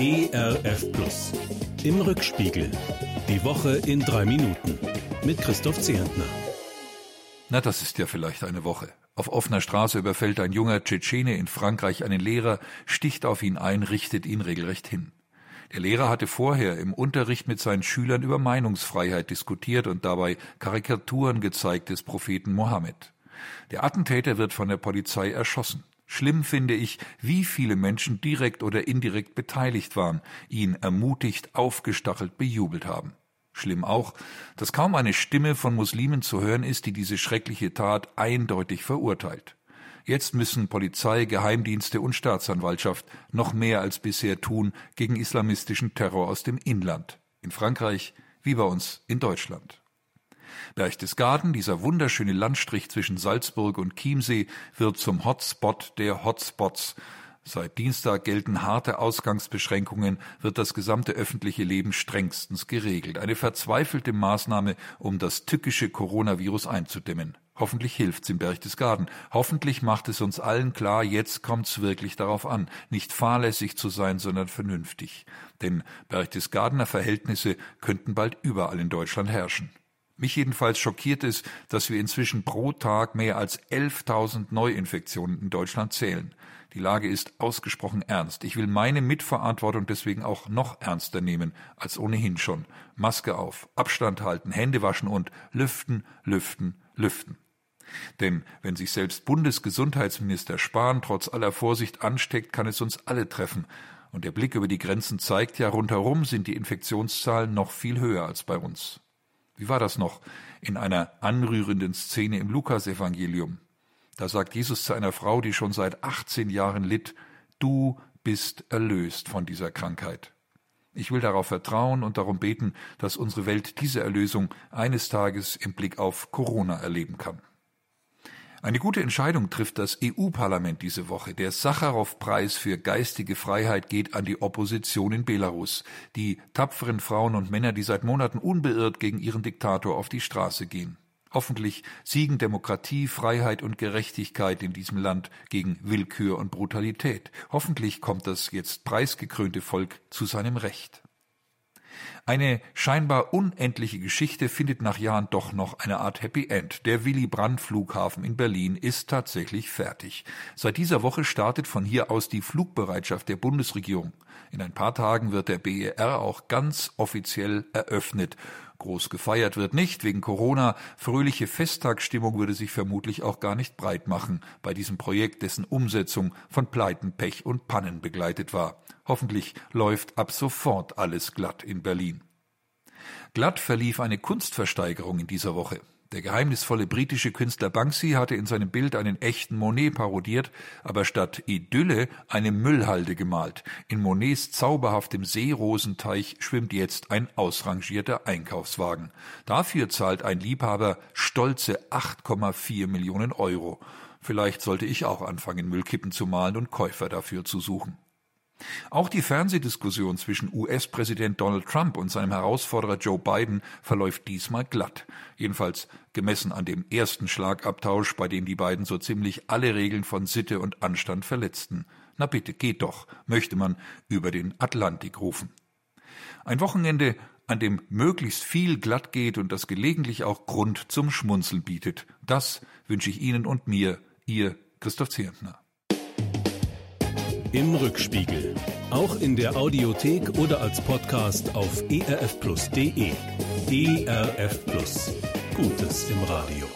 ERF Plus. Im Rückspiegel. Die Woche in drei Minuten. Mit Christoph Zehentner. Na, das ist ja vielleicht eine Woche. Auf offener Straße überfällt ein junger Tschetschene in Frankreich einen Lehrer, sticht auf ihn ein, richtet ihn regelrecht hin. Der Lehrer hatte vorher im Unterricht mit seinen Schülern über Meinungsfreiheit diskutiert und dabei Karikaturen gezeigt des Propheten Mohammed. Der Attentäter wird von der Polizei erschossen. Schlimm finde ich, wie viele Menschen direkt oder indirekt beteiligt waren, ihn ermutigt, aufgestachelt, bejubelt haben. Schlimm auch, dass kaum eine Stimme von Muslimen zu hören ist, die diese schreckliche Tat eindeutig verurteilt. Jetzt müssen Polizei, Geheimdienste und Staatsanwaltschaft noch mehr als bisher tun gegen islamistischen Terror aus dem Inland, in Frankreich wie bei uns in Deutschland. Berchtesgaden, dieser wunderschöne Landstrich zwischen Salzburg und Chiemsee, wird zum Hotspot der Hotspots. Seit Dienstag gelten harte Ausgangsbeschränkungen, wird das gesamte öffentliche Leben strengstens geregelt. Eine verzweifelte Maßnahme, um das tückische Coronavirus einzudämmen. Hoffentlich hilft's im Berchtesgaden. Hoffentlich macht es uns allen klar, jetzt kommt's wirklich darauf an, nicht fahrlässig zu sein, sondern vernünftig. Denn Berchtesgadener Verhältnisse könnten bald überall in Deutschland herrschen. Mich jedenfalls schockiert es, dass wir inzwischen pro Tag mehr als 11.000 Neuinfektionen in Deutschland zählen. Die Lage ist ausgesprochen ernst. Ich will meine Mitverantwortung deswegen auch noch ernster nehmen als ohnehin schon. Maske auf, Abstand halten, Hände waschen und lüften, lüften, lüften. Denn wenn sich selbst Bundesgesundheitsminister Spahn trotz aller Vorsicht ansteckt, kann es uns alle treffen. Und der Blick über die Grenzen zeigt ja, rundherum sind die Infektionszahlen noch viel höher als bei uns. Wie war das noch in einer anrührenden Szene im Lukasevangelium? Da sagt Jesus zu einer Frau, die schon seit 18 Jahren litt, du bist erlöst von dieser Krankheit. Ich will darauf vertrauen und darum beten, dass unsere Welt diese Erlösung eines Tages im Blick auf Corona erleben kann. Eine gute Entscheidung trifft das EU-Parlament diese Woche. Der Sacharow-Preis für geistige Freiheit geht an die Opposition in Belarus, die tapferen Frauen und Männer, die seit Monaten unbeirrt gegen ihren Diktator auf die Straße gehen. Hoffentlich siegen Demokratie, Freiheit und Gerechtigkeit in diesem Land gegen Willkür und Brutalität. Hoffentlich kommt das jetzt preisgekrönte Volk zu seinem Recht. Eine scheinbar unendliche Geschichte findet nach Jahren doch noch eine Art Happy End. Der Willy Brandt Flughafen in Berlin ist tatsächlich fertig. Seit dieser Woche startet von hier aus die Flugbereitschaft der Bundesregierung. In ein paar Tagen wird der BER auch ganz offiziell eröffnet. Groß gefeiert wird nicht wegen Corona. Fröhliche Festtagsstimmung würde sich vermutlich auch gar nicht breit machen bei diesem Projekt, dessen Umsetzung von Pleiten, Pech und Pannen begleitet war. Hoffentlich läuft ab sofort alles glatt in Berlin. Glatt verlief eine Kunstversteigerung in dieser Woche. Der geheimnisvolle britische Künstler Banksy hatte in seinem Bild einen echten Monet parodiert, aber statt Idylle eine Müllhalde gemalt. In Monets zauberhaftem Seerosenteich schwimmt jetzt ein ausrangierter Einkaufswagen. Dafür zahlt ein Liebhaber stolze 8,4 Millionen Euro. Vielleicht sollte ich auch anfangen, Müllkippen zu malen und Käufer dafür zu suchen. Auch die Fernsehdiskussion zwischen US-Präsident Donald Trump und seinem Herausforderer Joe Biden verläuft diesmal glatt. Jedenfalls gemessen an dem ersten Schlagabtausch, bei dem die beiden so ziemlich alle Regeln von Sitte und Anstand verletzten. Na bitte, geht doch, möchte man über den Atlantik rufen. Ein Wochenende, an dem möglichst viel glatt geht und das gelegentlich auch Grund zum Schmunzeln bietet. Das wünsche ich Ihnen und mir, Ihr Christoph Zierentner. Im Rückspiegel. Auch in der Audiothek oder als Podcast auf erfplus.de. ERF Plus. Gutes im Radio.